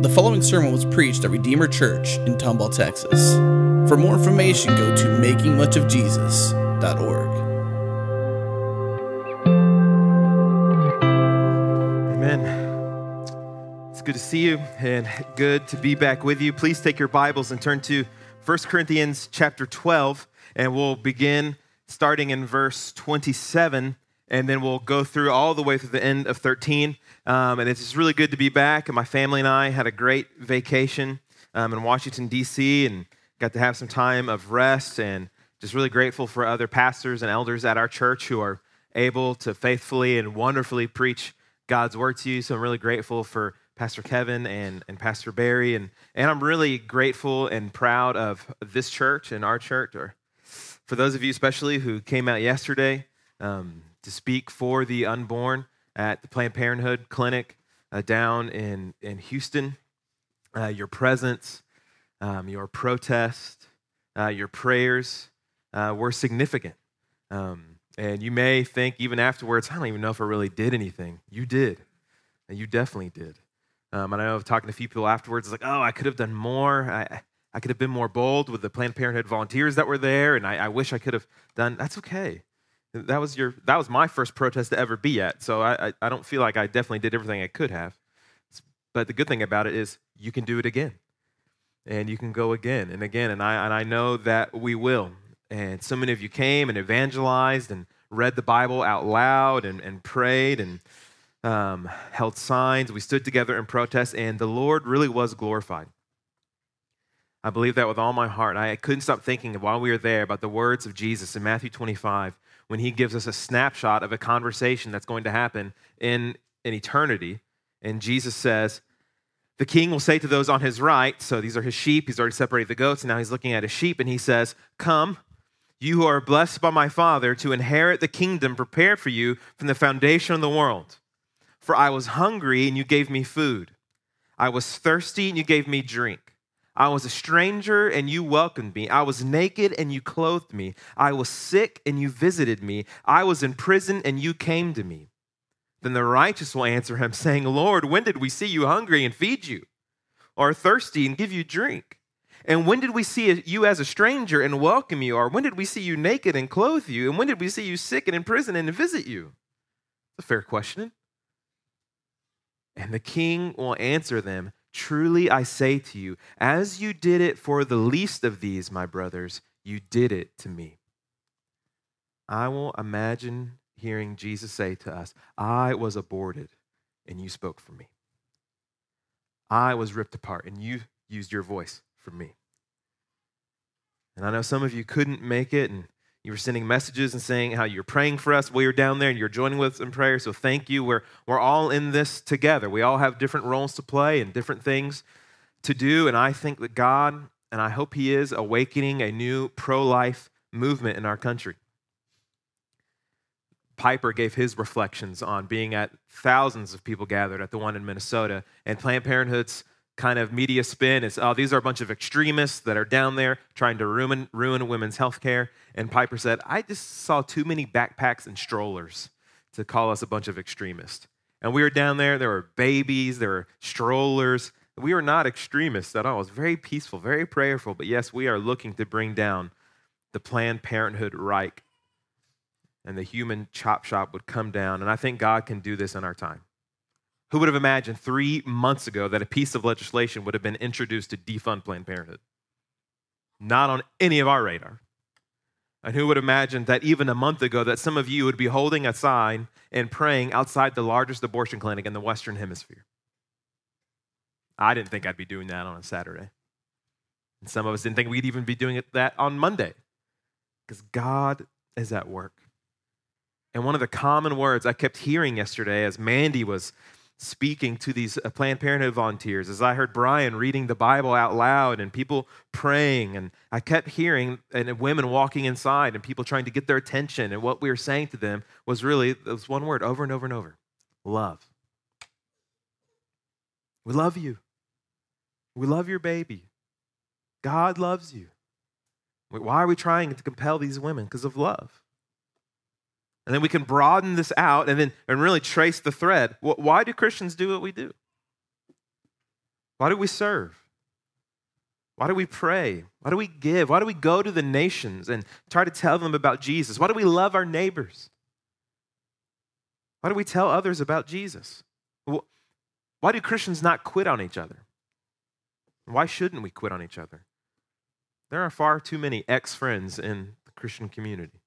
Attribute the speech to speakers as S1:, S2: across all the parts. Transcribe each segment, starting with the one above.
S1: The following sermon was preached at Redeemer Church in Tomball, Texas. For more information, go to makingmuchofjesus.org.
S2: Amen. It's good to see you and good to be back with you. Please take your Bibles and turn to 1 Corinthians chapter 12, and we'll begin starting in verse 27, and then we'll go through all the way through the end of 13. Um, and it's just really good to be back. And my family and I had a great vacation um, in Washington, D.C., and got to have some time of rest. And just really grateful for other pastors and elders at our church who are able to faithfully and wonderfully preach God's word to you. So I'm really grateful for Pastor Kevin and, and Pastor Barry. And, and I'm really grateful and proud of this church and our church, or for those of you especially who came out yesterday um, to speak for the unborn at the Planned Parenthood Clinic uh, down in, in Houston. Uh, your presence, um, your protest, uh, your prayers uh, were significant. Um, and you may think, even afterwards, I don't even know if I really did anything. You did. And you definitely did. Um, and I know of talking to a few people afterwards, it's like, oh, I could have done more. I, I could have been more bold with the Planned Parenthood volunteers that were there, and I, I wish I could have done. That's okay. That was your that was my first protest to ever be at. So I, I, I don't feel like I definitely did everything I could have. But the good thing about it is you can do it again. And you can go again and again. And I and I know that we will. And so many of you came and evangelized and read the Bible out loud and, and prayed and um, held signs. We stood together in protest, and the Lord really was glorified. I believe that with all my heart. I couldn't stop thinking while we were there about the words of Jesus in Matthew 25 when he gives us a snapshot of a conversation that's going to happen in an eternity. And Jesus says, The king will say to those on his right, so these are his sheep, he's already separated the goats, and now he's looking at his sheep, and he says, Come, you who are blessed by my Father, to inherit the kingdom prepared for you from the foundation of the world. For I was hungry, and you gave me food. I was thirsty, and you gave me drink. I was a stranger and you welcomed me. I was naked and you clothed me. I was sick and you visited me. I was in prison and you came to me. Then the righteous will answer him, saying, Lord, when did we see you hungry and feed you, or thirsty and give you drink? And when did we see you as a stranger and welcome you? Or when did we see you naked and clothe you? And when did we see you sick and in prison and visit you? It's a fair question. And the king will answer them Truly I say to you, as you did it for the least of these, my brothers, you did it to me. I won't imagine hearing Jesus say to us, I was aborted and you spoke for me. I was ripped apart and you used your voice for me. And I know some of you couldn't make it and you were sending messages and saying how you're praying for us while you're down there and you're joining with us in prayer. So thank you. We're, we're all in this together. We all have different roles to play and different things to do. And I think that God, and I hope He is, awakening a new pro life movement in our country. Piper gave his reflections on being at thousands of people gathered at the one in Minnesota, and Planned Parenthood's kind of media spin is, oh, these are a bunch of extremists that are down there trying to ruin, ruin women's health care. And Piper said, I just saw too many backpacks and strollers to call us a bunch of extremists. And we were down there, there were babies, there were strollers. We were not extremists at all. It was very peaceful, very prayerful. But yes, we are looking to bring down the Planned Parenthood Reich. And the human chop shop would come down. And I think God can do this in our time. Who would have imagined three months ago that a piece of legislation would have been introduced to defund Planned Parenthood? Not on any of our radar. And who would have imagined that even a month ago that some of you would be holding a sign and praying outside the largest abortion clinic in the Western Hemisphere? I didn't think I'd be doing that on a Saturday. And some of us didn't think we'd even be doing it that on Monday. Because God is at work. And one of the common words I kept hearing yesterday as Mandy was speaking to these uh, Planned Parenthood volunteers, as I heard Brian reading the Bible out loud and people praying, and I kept hearing and women walking inside and people trying to get their attention, and what we were saying to them was really it was one word over and over and over: love. We love you. We love your baby. God loves you. Why are we trying to compel these women? Because of love. And then we can broaden this out and then and really trace the thread. Why do Christians do what we do? Why do we serve? Why do we pray? Why do we give? Why do we go to the nations and try to tell them about Jesus? Why do we love our neighbors? Why do we tell others about Jesus? Why do Christians not quit on each other? Why shouldn't we quit on each other? There are far too many ex friends in the Christian community.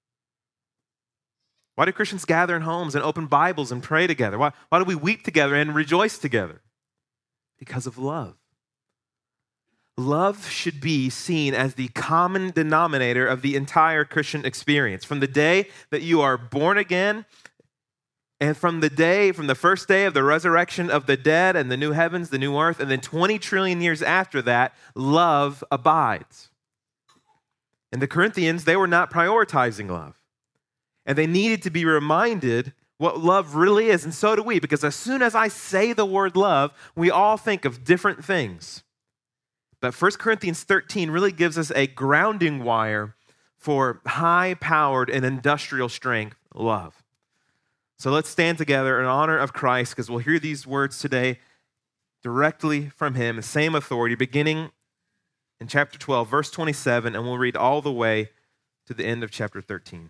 S2: Why do Christians gather in homes and open Bibles and pray together? Why, why do we weep together and rejoice together? Because of love. Love should be seen as the common denominator of the entire Christian experience. From the day that you are born again, and from the day, from the first day of the resurrection of the dead and the new heavens, the new earth, and then 20 trillion years after that, love abides. And the Corinthians, they were not prioritizing love. And they needed to be reminded what love really is. And so do we, because as soon as I say the word love, we all think of different things. But 1 Corinthians 13 really gives us a grounding wire for high powered and industrial strength love. So let's stand together in honor of Christ because we'll hear these words today directly from him, the same authority, beginning in chapter 12, verse 27, and we'll read all the way to the end of chapter 13.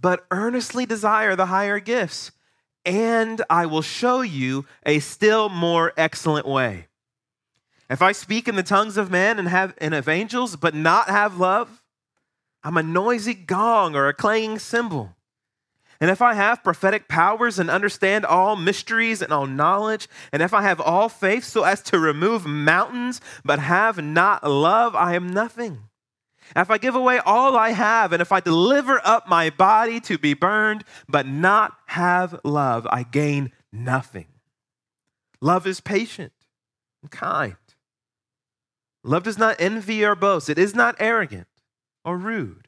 S2: But earnestly desire the higher gifts and I will show you a still more excellent way. If I speak in the tongues of men and have and of angels, but not have love, I'm a noisy gong or a clanging cymbal. And if I have prophetic powers and understand all mysteries and all knowledge, and if I have all faith so as to remove mountains, but have not love, I am nothing. If I give away all I have, and if I deliver up my body to be burned, but not have love, I gain nothing. Love is patient and kind. Love does not envy or boast, it is not arrogant or rude.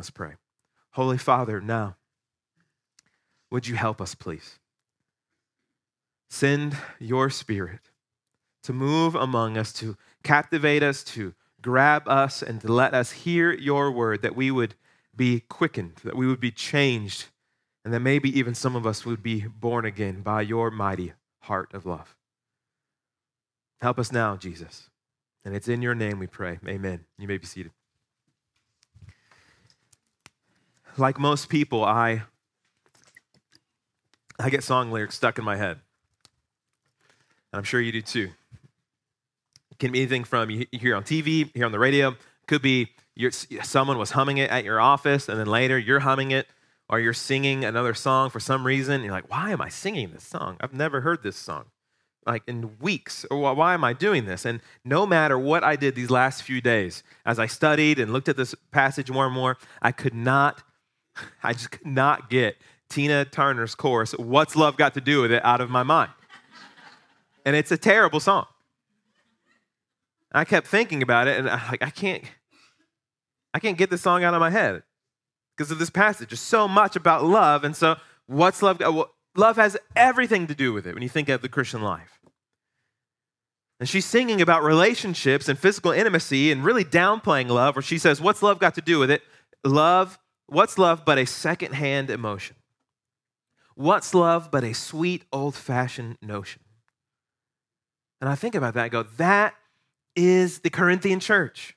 S2: Let's pray. Holy Father, now, would you help us, please? Send your spirit to move among us, to captivate us, to grab us, and to let us hear your word, that we would be quickened, that we would be changed, and that maybe even some of us would be born again by your mighty heart of love. Help us now, Jesus. And it's in your name we pray. Amen. You may be seated like most people, I, I get song lyrics stuck in my head. And I'm sure you do too. It can be anything from you hear on TV, hear on the radio. Could be someone was humming it at your office, and then later you're humming it, or you're singing another song for some reason. You're like, why am I singing this song? I've never heard this song like in weeks or why am i doing this and no matter what i did these last few days as i studied and looked at this passage more and more i could not I just could not get Tina Turner's chorus, What's Love Got to Do with It, out of my mind. And it's a terrible song. I kept thinking about it, and I, like, I can't, I can't get this song out of my head because of this passage. There's so much about love, and so what's love? Uh, well, love has everything to do with it when you think of the Christian life. And she's singing about relationships and physical intimacy and really downplaying love, where she says, What's love got to do with it? Love, what's love but a secondhand emotion? What's love but a sweet, old fashioned notion? And I think about that, I go, That is the Corinthian church.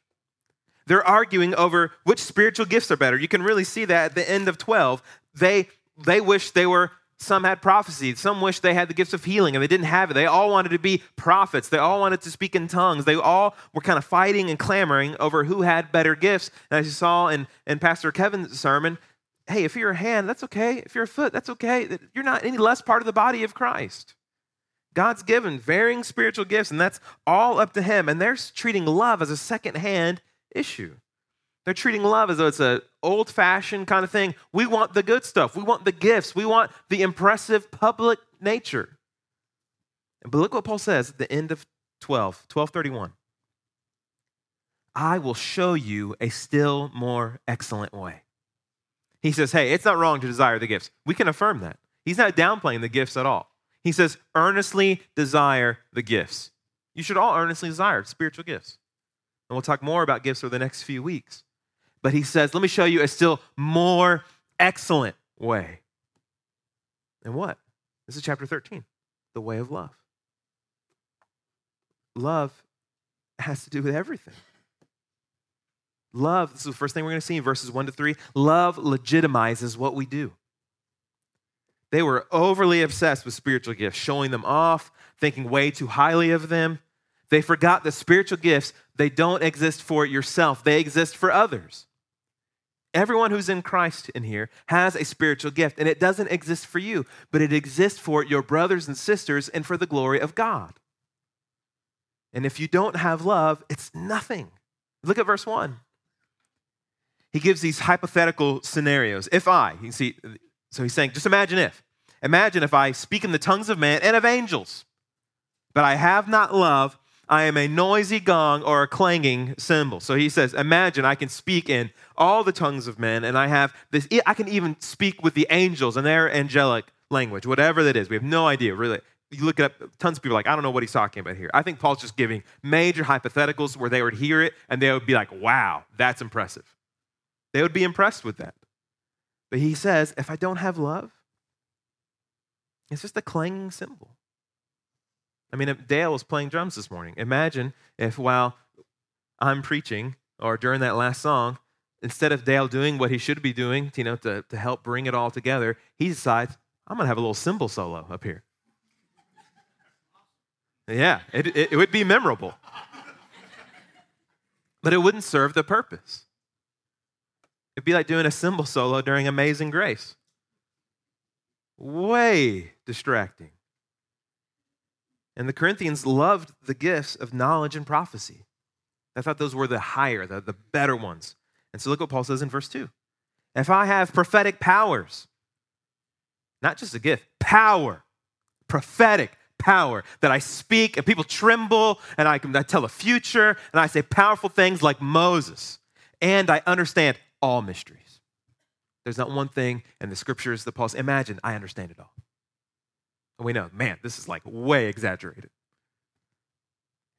S2: They're arguing over which spiritual gifts are better. You can really see that at the end of 12. They, they wish they were some had prophecy. Some wished they had the gifts of healing and they didn't have it. They all wanted to be prophets. They all wanted to speak in tongues. They all were kind of fighting and clamoring over who had better gifts. And as you saw in, in Pastor Kevin's sermon, hey, if you're a hand, that's okay. If you're a foot, that's okay. You're not any less part of the body of Christ. God's given varying spiritual gifts, and that's all up to Him. And they're treating love as a second hand issue. They're treating love as though it's an old fashioned kind of thing. We want the good stuff. We want the gifts. We want the impressive public nature. But look what Paul says at the end of 12, 1231. I will show you a still more excellent way. He says, hey, it's not wrong to desire the gifts. We can affirm that. He's not downplaying the gifts at all. He says, earnestly desire the gifts. You should all earnestly desire spiritual gifts. And we'll talk more about gifts over the next few weeks. But he says, let me show you a still more excellent way. And what? This is chapter 13, the way of love. Love has to do with everything. Love, this is the first thing we're going to see in verses 1 to 3. Love legitimizes what we do. They were overly obsessed with spiritual gifts, showing them off, thinking way too highly of them. They forgot that spiritual gifts, they don't exist for yourself, they exist for others. Everyone who's in Christ in here has a spiritual gift, and it doesn't exist for you, but it exists for your brothers and sisters and for the glory of God. And if you don't have love, it's nothing. Look at verse 1. He gives these hypothetical scenarios. If I, you see, so he's saying, just imagine if. Imagine if I speak in the tongues of man and of angels, but I have not love, I am a noisy gong or a clanging cymbal. So he says, Imagine I can speak in all the tongues of men, and I have this, I can even speak with the angels and their angelic language, whatever that is. We have no idea, really. You look it up, tons of people are like, I don't know what he's talking about here. I think Paul's just giving major hypotheticals where they would hear it and they would be like, wow, that's impressive. They would be impressed with that. But he says, if I don't have love, it's just a clanging cymbal. I mean, if Dale was playing drums this morning, imagine if while I'm preaching or during that last song, instead of Dale doing what he should be doing, you know, to, to help bring it all together, he decides, I'm going to have a little cymbal solo up here. Yeah, it, it, it would be memorable. But it wouldn't serve the purpose. It'd be like doing a cymbal solo during Amazing Grace. Way distracting. And the Corinthians loved the gifts of knowledge and prophecy. I thought those were the higher, the, the better ones. And so look what Paul says in verse 2. If I have prophetic powers, not just a gift, power, prophetic power, that I speak and people tremble and I, can, I tell the future and I say powerful things like Moses, and I understand all mysteries. There's not one thing in the scriptures that Paul says, imagine I understand it all. And we know, man, this is like way exaggerated.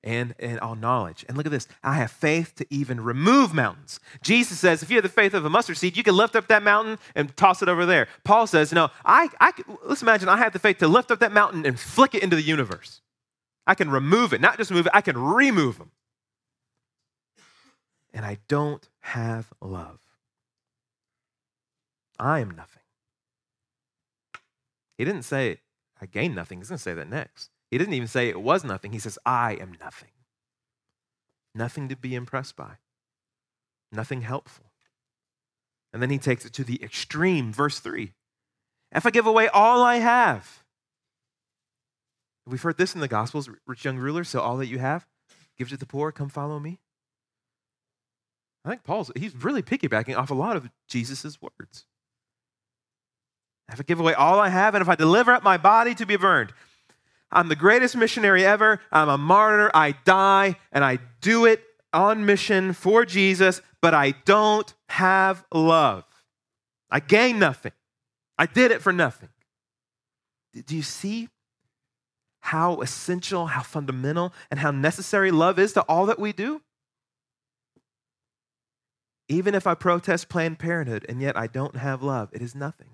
S2: And, and all knowledge. And look at this. I have faith to even remove mountains. Jesus says, if you have the faith of a mustard seed, you can lift up that mountain and toss it over there. Paul says, no, I, I let's imagine I have the faith to lift up that mountain and flick it into the universe. I can remove it, not just move it, I can remove them. And I don't have love. I am nothing. He didn't say I gain nothing. He's going to say that next. He didn't even say it was nothing. He says, I am nothing. Nothing to be impressed by, nothing helpful. And then he takes it to the extreme, verse 3. If I give away all I have, we've heard this in the Gospels, rich young ruler, so all that you have, give to the poor, come follow me. I think Paul's, he's really piggybacking off a lot of Jesus' words. If I give away all I have and if I deliver up my body to be burned, I'm the greatest missionary ever. I'm a martyr. I die and I do it on mission for Jesus, but I don't have love. I gain nothing. I did it for nothing. Do you see how essential, how fundamental, and how necessary love is to all that we do? Even if I protest Planned Parenthood and yet I don't have love, it is nothing.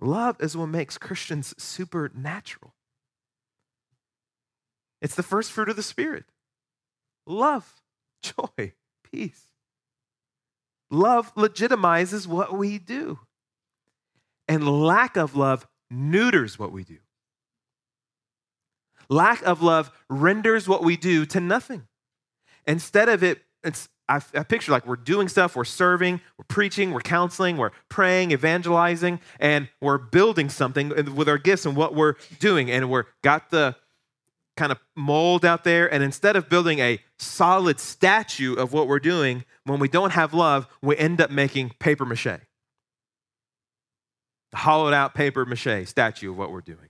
S2: Love is what makes Christians supernatural. It's the first fruit of the Spirit love, joy, peace. Love legitimizes what we do, and lack of love neuters what we do. Lack of love renders what we do to nothing. Instead of it, it's I, I picture like we're doing stuff, we're serving, we're preaching, we're counseling, we're praying, evangelizing, and we're building something with our gifts and what we're doing. And we're got the kind of mold out there. And instead of building a solid statue of what we're doing, when we don't have love, we end up making paper mache. Hollowed out paper mache statue of what we're doing.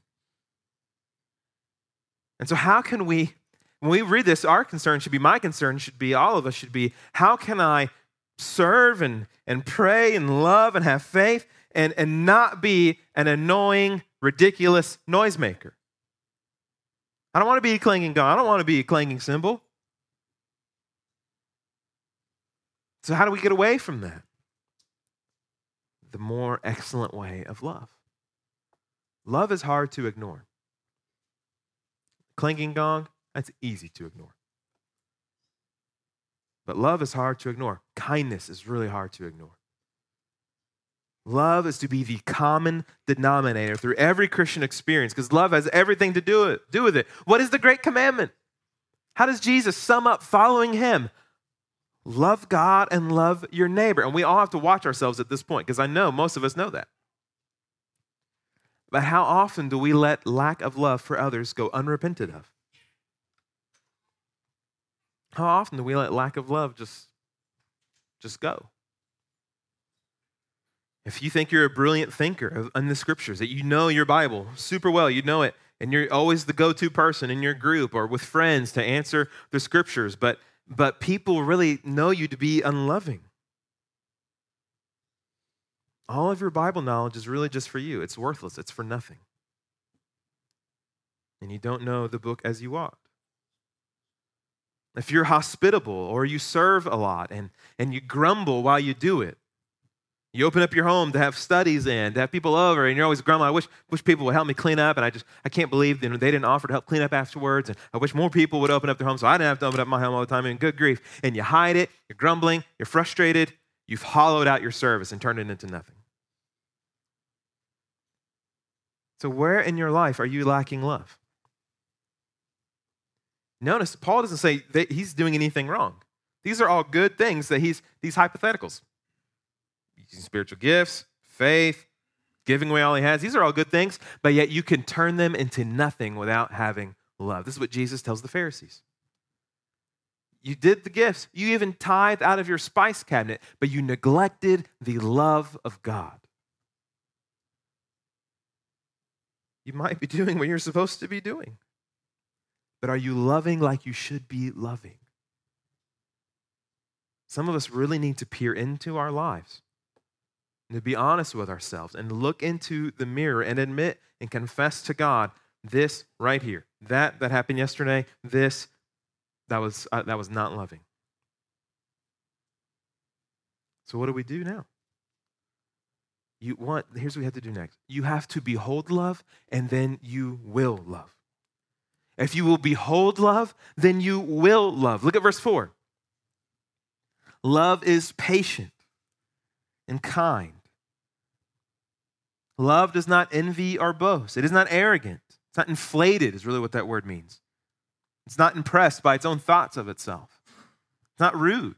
S2: And so, how can we when we read this, our concern should be, my concern should be, all of us should be, how can I serve and, and pray and love and have faith and, and not be an annoying, ridiculous noisemaker? I don't want to be a clanging gong. I don't want to be a clanging cymbal. So, how do we get away from that? The more excellent way of love. Love is hard to ignore. Clanging gong, that's easy to ignore. But love is hard to ignore. Kindness is really hard to ignore. Love is to be the common denominator through every Christian experience because love has everything to do, it, do with it. What is the great commandment? How does Jesus sum up following him? Love God and love your neighbor. And we all have to watch ourselves at this point because I know most of us know that. But how often do we let lack of love for others go unrepented of? How often do we let lack of love just, just go? If you think you're a brilliant thinker in the scriptures, that you know your Bible super well, you know it, and you're always the go to person in your group or with friends to answer the scriptures, but, but people really know you to be unloving. All of your Bible knowledge is really just for you. It's worthless, it's for nothing. And you don't know the book as you ought if you're hospitable or you serve a lot and, and you grumble while you do it, you open up your home to have studies in, to have people over, and you're always grumbling. I wish, wish people would help me clean up, and I just I can't believe that they didn't offer to help clean up afterwards. And I wish more people would open up their home so I didn't have to open up my home all the time. And good grief. And you hide it, you're grumbling, you're frustrated, you've hollowed out your service and turned it into nothing. So, where in your life are you lacking love? Notice Paul doesn't say that he's doing anything wrong. These are all good things that he's these hypotheticals. Using spiritual gifts, faith, giving away all he has. These are all good things, but yet you can turn them into nothing without having love. This is what Jesus tells the Pharisees. You did the gifts. You even tithed out of your spice cabinet, but you neglected the love of God. You might be doing what you're supposed to be doing. But are you loving like you should be loving? Some of us really need to peer into our lives and to be honest with ourselves and look into the mirror and admit and confess to God this right here, that that happened yesterday, this that was uh, that was not loving. So what do we do now? You want here's what we have to do next. You have to behold love and then you will love. If you will behold love, then you will love. Look at verse 4. Love is patient and kind. Love does not envy or boast. It is not arrogant. It's not inflated, is really what that word means. It's not impressed by its own thoughts of itself. It's not rude.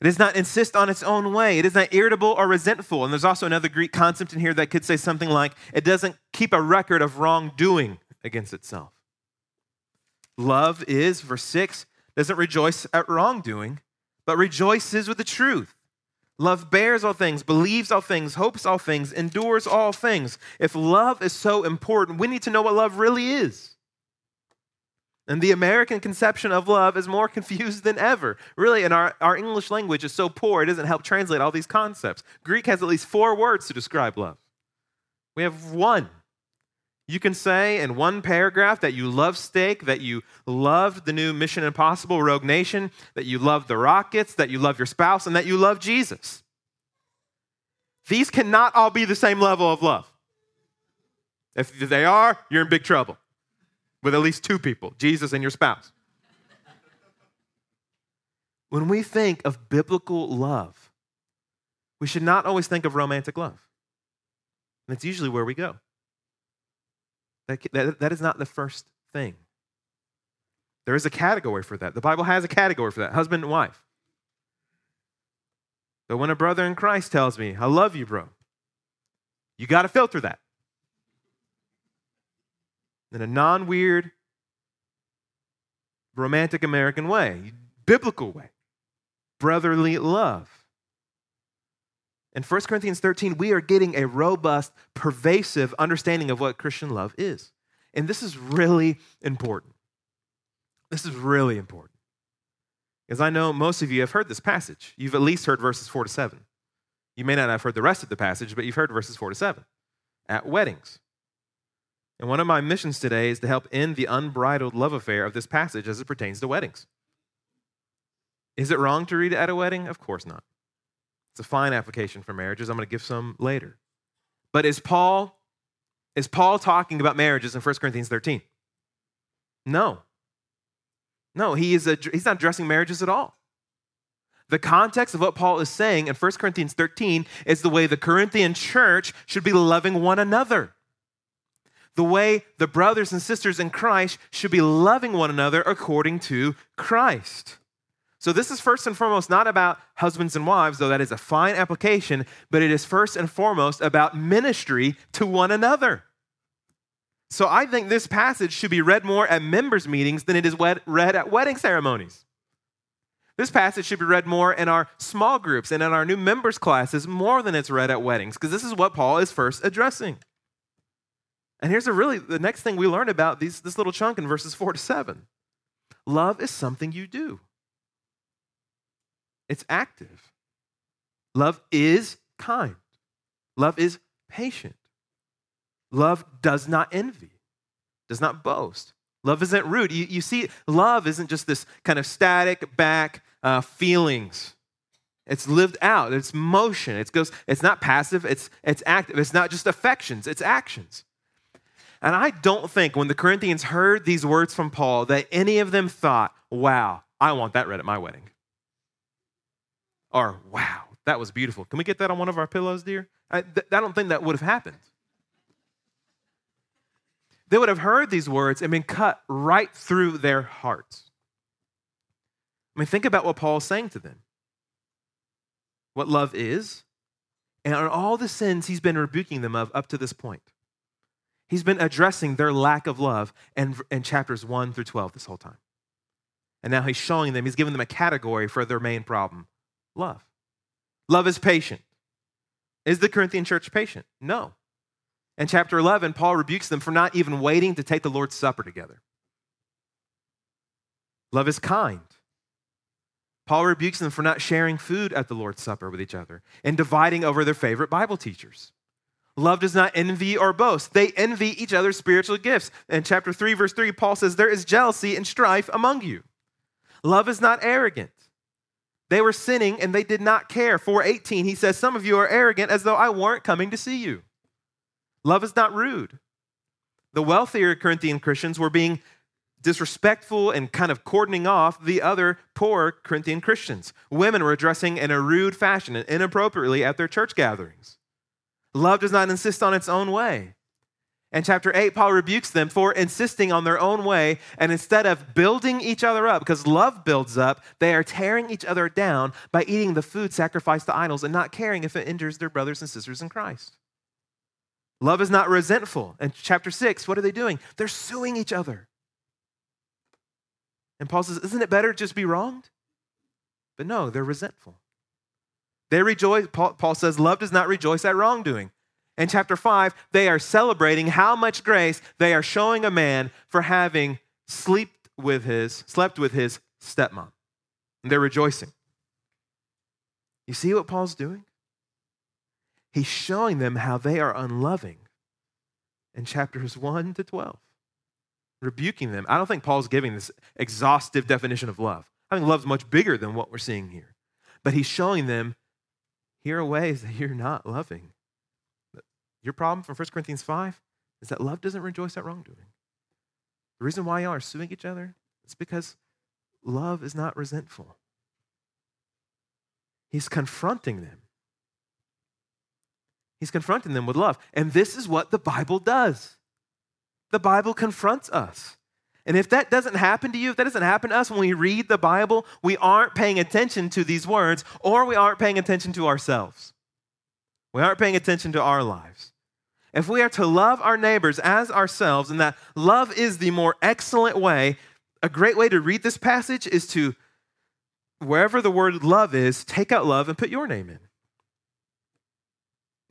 S2: It does not insist on its own way. It is not irritable or resentful. And there's also another Greek concept in here that could say something like it doesn't keep a record of wrongdoing against itself. Love is, verse 6, doesn't rejoice at wrongdoing, but rejoices with the truth. Love bears all things, believes all things, hopes all things, endures all things. If love is so important, we need to know what love really is. And the American conception of love is more confused than ever. Really, and our, our English language is so poor, it doesn't help translate all these concepts. Greek has at least four words to describe love We have one. You can say in one paragraph that you love steak, that you loved the new Mission Impossible Rogue Nation, that you love the Rockets, that you love your spouse, and that you love Jesus. These cannot all be the same level of love. If they are, you're in big trouble with at least two people Jesus and your spouse. When we think of biblical love, we should not always think of romantic love. And it's usually where we go. That, that, that is not the first thing. There is a category for that. The Bible has a category for that husband and wife. But when a brother in Christ tells me, I love you, bro, you got to filter that in a non weird, romantic American way, biblical way, brotherly love. In 1 Corinthians 13, we are getting a robust, pervasive understanding of what Christian love is. And this is really important. This is really important. Because I know most of you have heard this passage. You've at least heard verses 4 to 7. You may not have heard the rest of the passage, but you've heard verses 4 to 7 at weddings. And one of my missions today is to help end the unbridled love affair of this passage as it pertains to weddings. Is it wrong to read it at a wedding? Of course not. It's a fine application for marriages. I'm going to give some later. But is Paul is Paul talking about marriages in 1 Corinthians 13? No. No, he is a, he's not addressing marriages at all. The context of what Paul is saying in 1 Corinthians 13 is the way the Corinthian church should be loving one another the way the brothers and sisters in Christ should be loving one another according to Christ. So, this is first and foremost not about husbands and wives, though that is a fine application, but it is first and foremost about ministry to one another. So, I think this passage should be read more at members' meetings than it is read at wedding ceremonies. This passage should be read more in our small groups and in our new members' classes more than it's read at weddings, because this is what Paul is first addressing. And here's a really the next thing we learn about these, this little chunk in verses four to seven. Love is something you do. It's active. Love is kind. Love is patient. Love does not envy, does not boast. Love isn't rude. You, you see, love isn't just this kind of static back uh, feelings. It's lived out. It's motion. It goes. It's not passive. It's it's active. It's not just affections. It's actions. And I don't think when the Corinthians heard these words from Paul that any of them thought, wow, I want that read at my wedding. Or, wow, that was beautiful. Can we get that on one of our pillows, dear? I, th- I don't think that would have happened. They would have heard these words and been cut right through their hearts. I mean, think about what Paul is saying to them what love is, and on all the sins he's been rebuking them of up to this point. He's been addressing their lack of love in, in chapters 1 through 12 this whole time. And now he's showing them, he's giving them a category for their main problem love. Love is patient. Is the Corinthian church patient? No. In chapter 11, Paul rebukes them for not even waiting to take the Lord's Supper together. Love is kind. Paul rebukes them for not sharing food at the Lord's Supper with each other and dividing over their favorite Bible teachers. Love does not envy or boast. They envy each other's spiritual gifts. In chapter 3, verse 3, Paul says, There is jealousy and strife among you. Love is not arrogant. They were sinning and they did not care. 418, he says, Some of you are arrogant as though I weren't coming to see you. Love is not rude. The wealthier Corinthian Christians were being disrespectful and kind of cordoning off the other poor Corinthian Christians. Women were dressing in a rude fashion and inappropriately at their church gatherings. Love does not insist on its own way. In chapter 8, Paul rebukes them for insisting on their own way, and instead of building each other up, because love builds up, they are tearing each other down by eating the food sacrificed to idols and not caring if it injures their brothers and sisters in Christ. Love is not resentful. In chapter 6, what are they doing? They're suing each other. And Paul says, Isn't it better just be wronged? But no, they're resentful. They rejoice, Paul, Paul says, love does not rejoice at wrongdoing. In chapter 5, they are celebrating how much grace they are showing a man for having slept with his, slept with his stepmom. And they're rejoicing. You see what Paul's doing? He's showing them how they are unloving in chapters 1 to 12, rebuking them. I don't think Paul's giving this exhaustive definition of love. I think love's much bigger than what we're seeing here. But he's showing them here are ways that you're not loving. Your problem from 1 Corinthians 5 is that love doesn't rejoice at wrongdoing. The reason why y'all are suing each other is because love is not resentful. He's confronting them. He's confronting them with love. And this is what the Bible does. The Bible confronts us. And if that doesn't happen to you, if that doesn't happen to us when we read the Bible, we aren't paying attention to these words or we aren't paying attention to ourselves. We aren't paying attention to our lives. If we are to love our neighbors as ourselves, and that love is the more excellent way, a great way to read this passage is to, wherever the word love is, take out love and put your name in.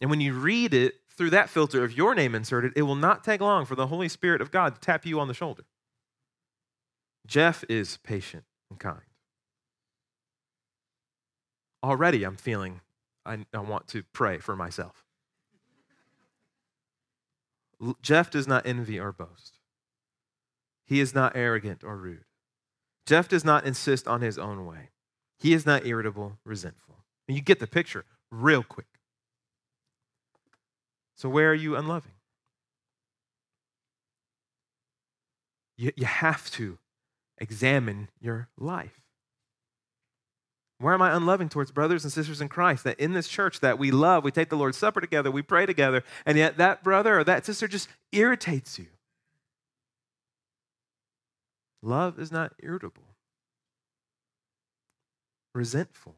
S2: And when you read it through that filter of your name inserted, it will not take long for the Holy Spirit of God to tap you on the shoulder. Jeff is patient and kind. Already, I'm feeling I, I want to pray for myself. Jeff does not envy or boast. He is not arrogant or rude. Jeff does not insist on his own way. He is not irritable, resentful. And you get the picture real quick. So, where are you unloving? You, you have to examine your life. Where am I unloving towards brothers and sisters in Christ? That in this church that we love, we take the Lord's Supper together, we pray together, and yet that brother or that sister just irritates you. Love is not irritable, resentful,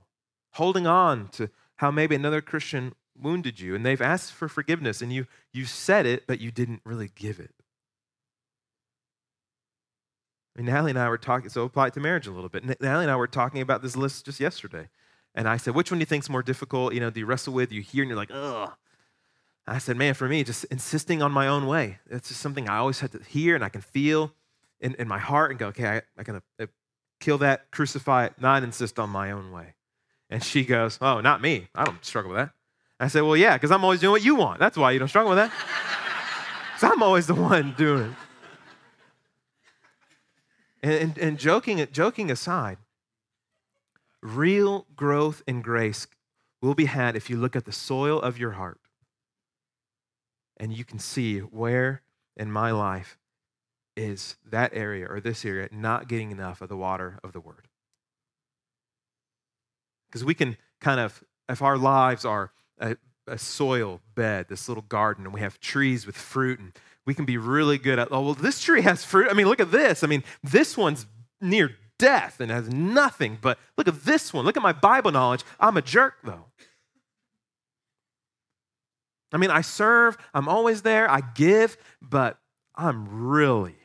S2: holding on to how maybe another Christian wounded you and they've asked for forgiveness and you you said it but you didn't really give it. I mean, Natalie and I were talking, so apply it to marriage a little bit. Natalie and I were talking about this list just yesterday. And I said, which one do you think's more difficult? You know, do you wrestle with? You hear and you're like, ugh. I said, man, for me, just insisting on my own way. It's just something I always had to hear and I can feel in, in my heart and go, okay, I, I can uh, kill that, crucify it, not insist on my own way. And she goes, oh, not me. I don't struggle with that. I said, well, yeah, because I'm always doing what you want. That's why you don't struggle with that. Because I'm always the one doing it. And, and, joking, joking aside, real growth in grace will be had if you look at the soil of your heart and you can see where in my life is that area or this area not getting enough of the water of the word. Because we can kind of, if our lives are a, a, soil bed, this little garden, and we have trees with fruit and we can be really good at, oh, well, this tree has fruit. I mean, look at this. I mean, this one's near death and has nothing, but look at this one. Look at my Bible knowledge. I'm a jerk, though. I mean, I serve, I'm always there, I give, but I'm really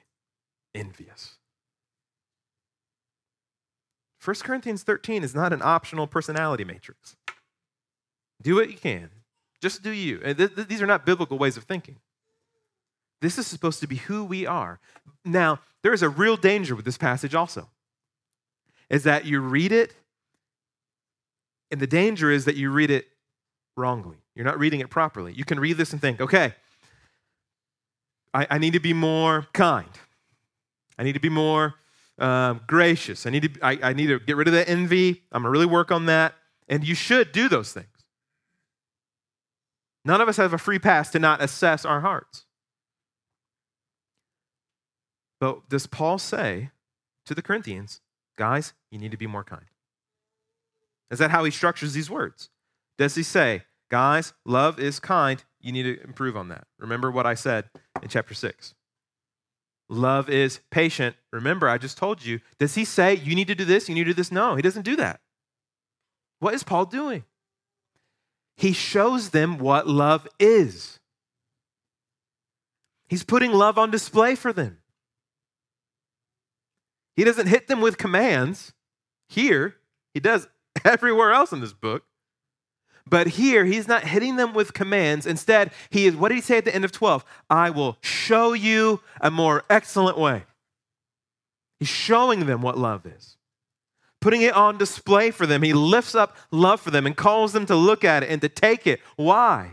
S2: envious. 1 Corinthians 13 is not an optional personality matrix. Do what you can. Just do you. These are not biblical ways of thinking. This is supposed to be who we are. Now, there is a real danger with this passage also. Is that you read it, and the danger is that you read it wrongly. You're not reading it properly. You can read this and think, okay, I, I need to be more kind. I need to be more um, gracious. I need, to, I, I need to get rid of that envy. I'm going to really work on that. And you should do those things. None of us have a free pass to not assess our hearts. But does Paul say to the Corinthians, guys, you need to be more kind? Is that how he structures these words? Does he say, guys, love is kind, you need to improve on that? Remember what I said in chapter 6. Love is patient. Remember, I just told you. Does he say, you need to do this, you need to do this? No, he doesn't do that. What is Paul doing? He shows them what love is. He's putting love on display for them. He doesn't hit them with commands here, he does everywhere else in this book. But here, he's not hitting them with commands. Instead, he is, what did he say at the end of 12? I will show you a more excellent way. He's showing them what love is, putting it on display for them. He lifts up love for them and calls them to look at it and to take it. Why?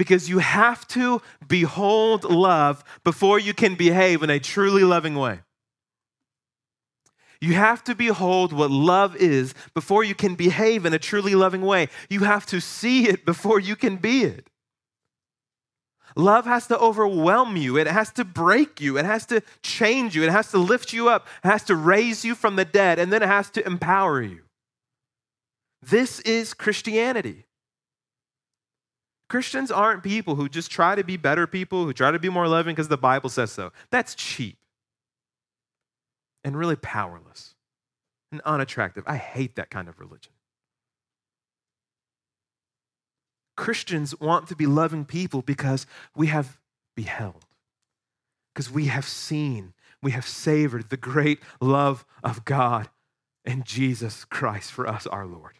S2: because you have to behold love before you can behave in a truly loving way. You have to behold what love is before you can behave in a truly loving way. You have to see it before you can be it. Love has to overwhelm you. It has to break you. It has to change you. It has to lift you up. It has to raise you from the dead. And then it has to empower you. This is Christianity. Christians aren't people who just try to be better people, who try to be more loving because the Bible says so. That's cheap and really powerless and unattractive. I hate that kind of religion. Christians want to be loving people because we have beheld, because we have seen, we have savored the great love of God and Jesus Christ for us, our Lord.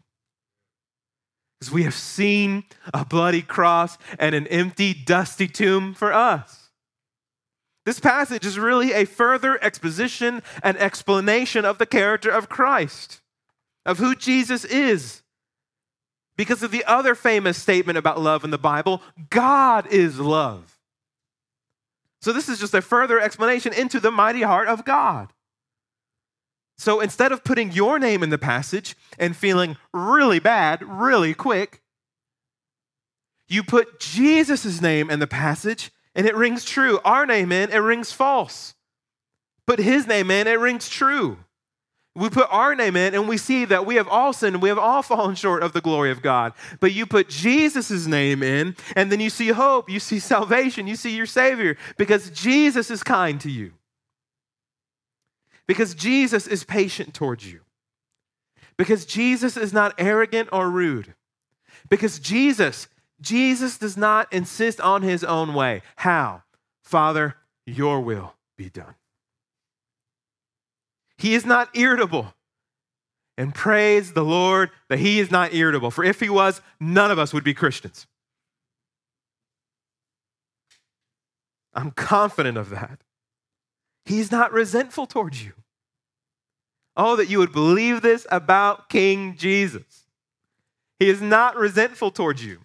S2: Because we have seen a bloody cross and an empty, dusty tomb for us. This passage is really a further exposition and explanation of the character of Christ, of who Jesus is because of the other famous statement about love in the Bible God is love. So, this is just a further explanation into the mighty heart of God. So, instead of putting your name in the passage and feeling really bad really quick, you put Jesus' name in the passage and it rings true. Our name in, it rings false. Put his name in, it rings true we put our name in and we see that we have all sinned, we have all fallen short of the glory of God. But you put Jesus' name in, and then you see hope, you see salvation, you see your Savior, because Jesus is kind to you. Because Jesus is patient towards you. Because Jesus is not arrogant or rude. Because Jesus, Jesus does not insist on his own way. How? Father, your will be done. He is not irritable. And praise the Lord that he is not irritable. For if he was, none of us would be Christians. I'm confident of that. He's not resentful towards you. Oh, that you would believe this about King Jesus. He is not resentful towards you.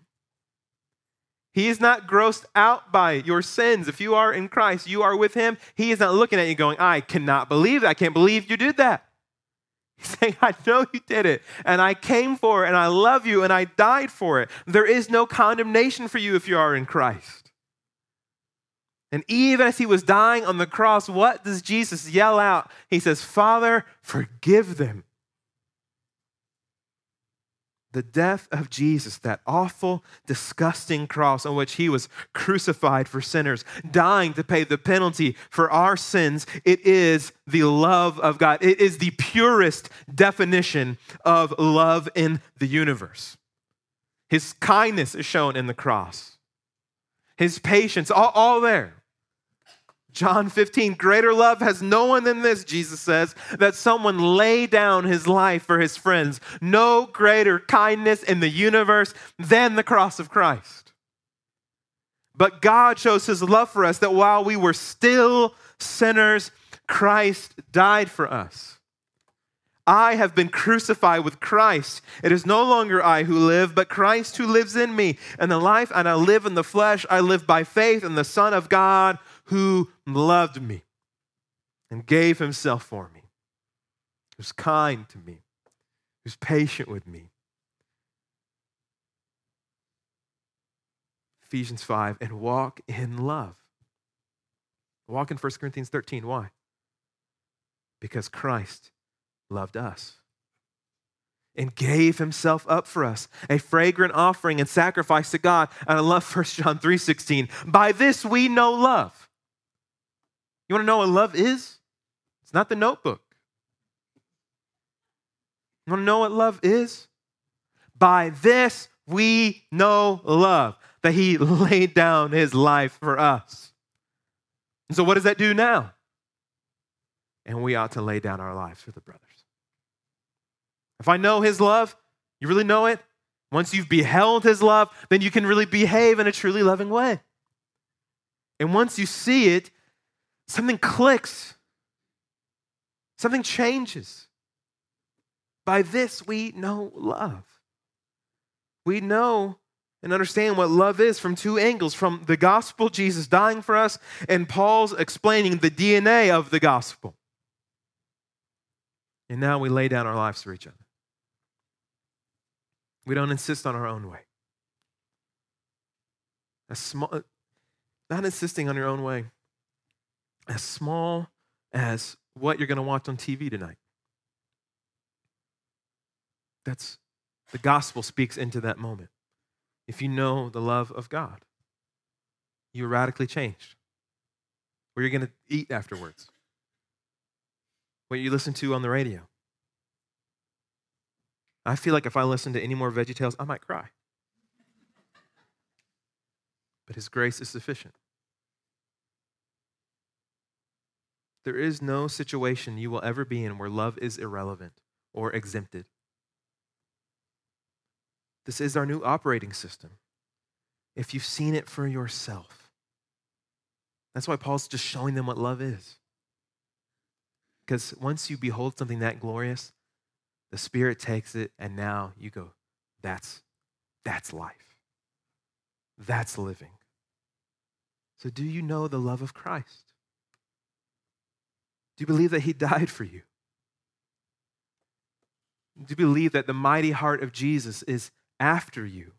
S2: He is not grossed out by your sins. If you are in Christ, you are with Him. He is not looking at you going, I cannot believe that. I can't believe you did that. He's saying, I know you did it, and I came for it, and I love you, and I died for it. There is no condemnation for you if you are in Christ. And even as he was dying on the cross, what does Jesus yell out? He says, Father, forgive them, the death of Jesus, that awful, disgusting cross on which he was crucified for sinners, dying to pay the penalty for our sins, it is the love of God. It is the purest definition of love in the universe. His kindness is shown in the cross, his patience, all, all there. John 15, greater love has no one than this, Jesus says, that someone lay down his life for his friends. No greater kindness in the universe than the cross of Christ. But God shows his love for us that while we were still sinners, Christ died for us. I have been crucified with Christ. It is no longer I who live, but Christ who lives in me. And the life and I live in the flesh, I live by faith in the Son of God who loved me and gave himself for me, who's kind to me, who's patient with me. Ephesians 5, and walk in love. Walk in 1 Corinthians 13. Why? Because Christ loved us and gave himself up for us, a fragrant offering and sacrifice to God. And I love 1 John 3:16. By this we know love you want to know what love is? It's not the notebook. You want to know what love is? By this we know love, that he laid down his life for us. And so, what does that do now? And we ought to lay down our lives for the brothers. If I know his love, you really know it. Once you've beheld his love, then you can really behave in a truly loving way. And once you see it, something clicks, something changes. By this we know love. We know and understand what love is from two angles from the gospel, Jesus dying for us, and Paul's explaining the DNA of the gospel. And now we lay down our lives for each other. We don't insist on our own way. As small, not insisting on your own way, as small as what you're going to watch on TV tonight. That's the gospel speaks into that moment. If you know the love of God, you're radically changed. Where you're going to eat afterwards, what you listen to on the radio. I feel like if I listen to any more Veggie Tales, I might cry. But His grace is sufficient. There is no situation you will ever be in where love is irrelevant or exempted. This is our new operating system. If you've seen it for yourself, that's why Paul's just showing them what love is. Because once you behold something that glorious, the Spirit takes it, and now you go, that's, that's life. That's living. So, do you know the love of Christ? Do you believe that He died for you? Do you believe that the mighty heart of Jesus is after you?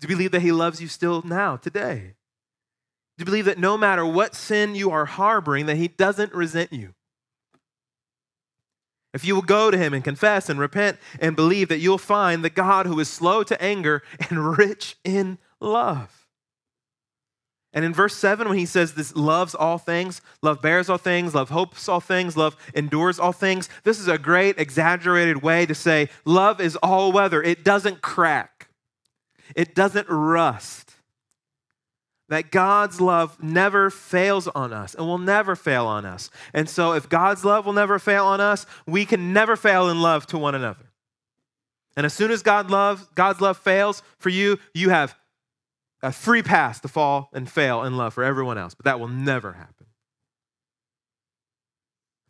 S2: Do you believe that He loves you still now, today? Do you believe that no matter what sin you are harboring, that He doesn't resent you? If you will go to Him and confess and repent and believe that you'll find the God who is slow to anger and rich in love. And in verse 7, when he says this loves all things, love bears all things, love hopes all things, love endures all things, this is a great exaggerated way to say love is all weather. It doesn't crack, it doesn't rust. That God's love never fails on us and will never fail on us. And so, if God's love will never fail on us, we can never fail in love to one another. And as soon as God love, God's love fails for you, you have a free pass to fall and fail in love for everyone else, but that will never happen.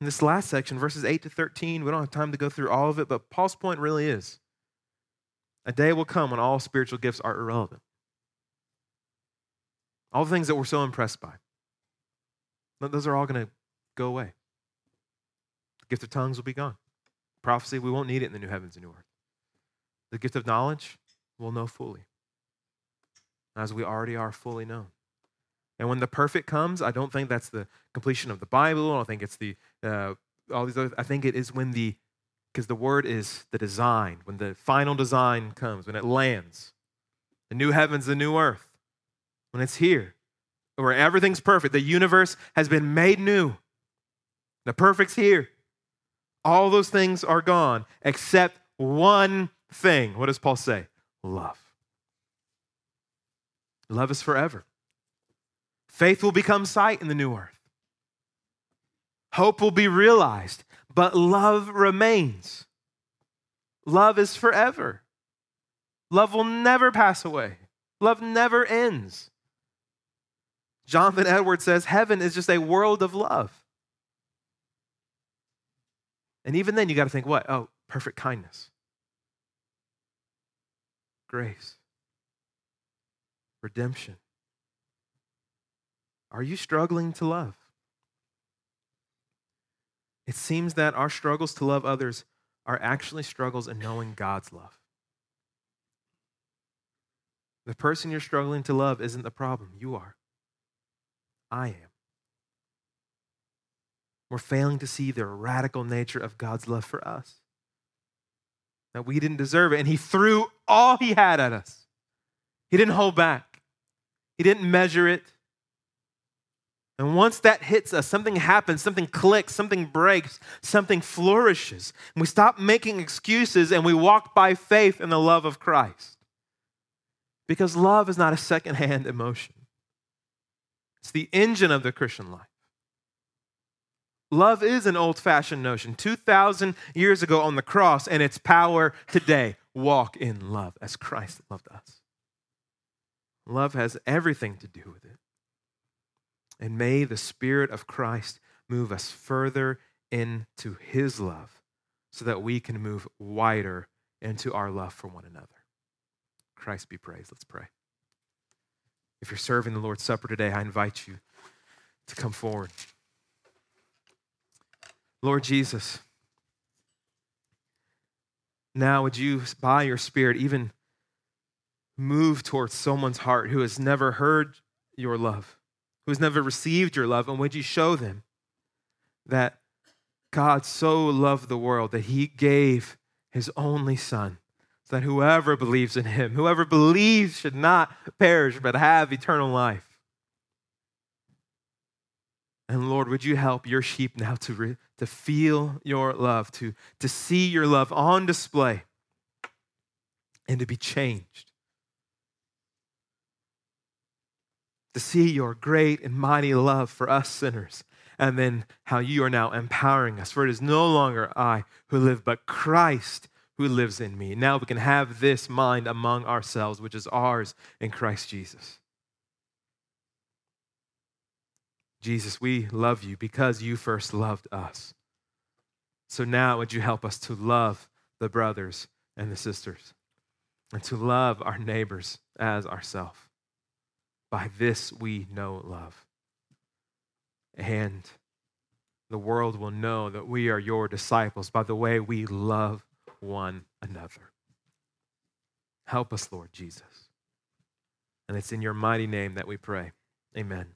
S2: In this last section, verses 8 to 13, we don't have time to go through all of it, but Paul's point really is a day will come when all spiritual gifts are irrelevant. All the things that we're so impressed by, those are all going to go away. The gift of tongues will be gone. Prophecy, we won't need it in the new heavens and new earth. The gift of knowledge, we'll know fully as we already are fully known. And when the perfect comes, I don't think that's the completion of the Bible. I don't think it's the uh, all these other. I think it is when the because the word is the design. When the final design comes, when it lands, the new heavens, the new earth, when it's here, where everything's perfect, the universe has been made new. The perfect's here. All those things are gone except one thing. What does Paul say? Love. Love is forever. Faith will become sight in the new earth. Hope will be realized, but love remains. Love is forever. Love will never pass away. Love never ends. Jonathan Edwards says heaven is just a world of love. And even then, you got to think what? Oh, perfect kindness, grace, redemption. Are you struggling to love? It seems that our struggles to love others are actually struggles in knowing God's love. The person you're struggling to love isn't the problem, you are. I am. We're failing to see the radical nature of God's love for us. That we didn't deserve it, and He threw all He had at us. He didn't hold back. He didn't measure it. And once that hits us, something happens, something clicks, something breaks, something flourishes. And we stop making excuses and we walk by faith in the love of Christ. Because love is not a secondhand emotion, it's the engine of the Christian life. Love is an old fashioned notion, 2,000 years ago on the cross, and its power today. Walk in love as Christ loved us. Love has everything to do with it. And may the Spirit of Christ move us further into His love so that we can move wider into our love for one another. Christ be praised. Let's pray. If you're serving the Lord's Supper today, I invite you to come forward. Lord Jesus, now would you, by your Spirit, even move towards someone's heart who has never heard your love, who has never received your love, and would you show them that God so loved the world that he gave his only Son, so that whoever believes in him, whoever believes should not perish but have eternal life. And Lord, would you help your sheep now to, re- to feel your love, to, to see your love on display, and to be changed? To see your great and mighty love for us sinners, and then how you are now empowering us. For it is no longer I who live, but Christ who lives in me. Now we can have this mind among ourselves, which is ours in Christ Jesus. Jesus, we love you because you first loved us. So now, would you help us to love the brothers and the sisters and to love our neighbors as ourselves? By this we know love. And the world will know that we are your disciples by the way we love one another. Help us, Lord Jesus. And it's in your mighty name that we pray. Amen.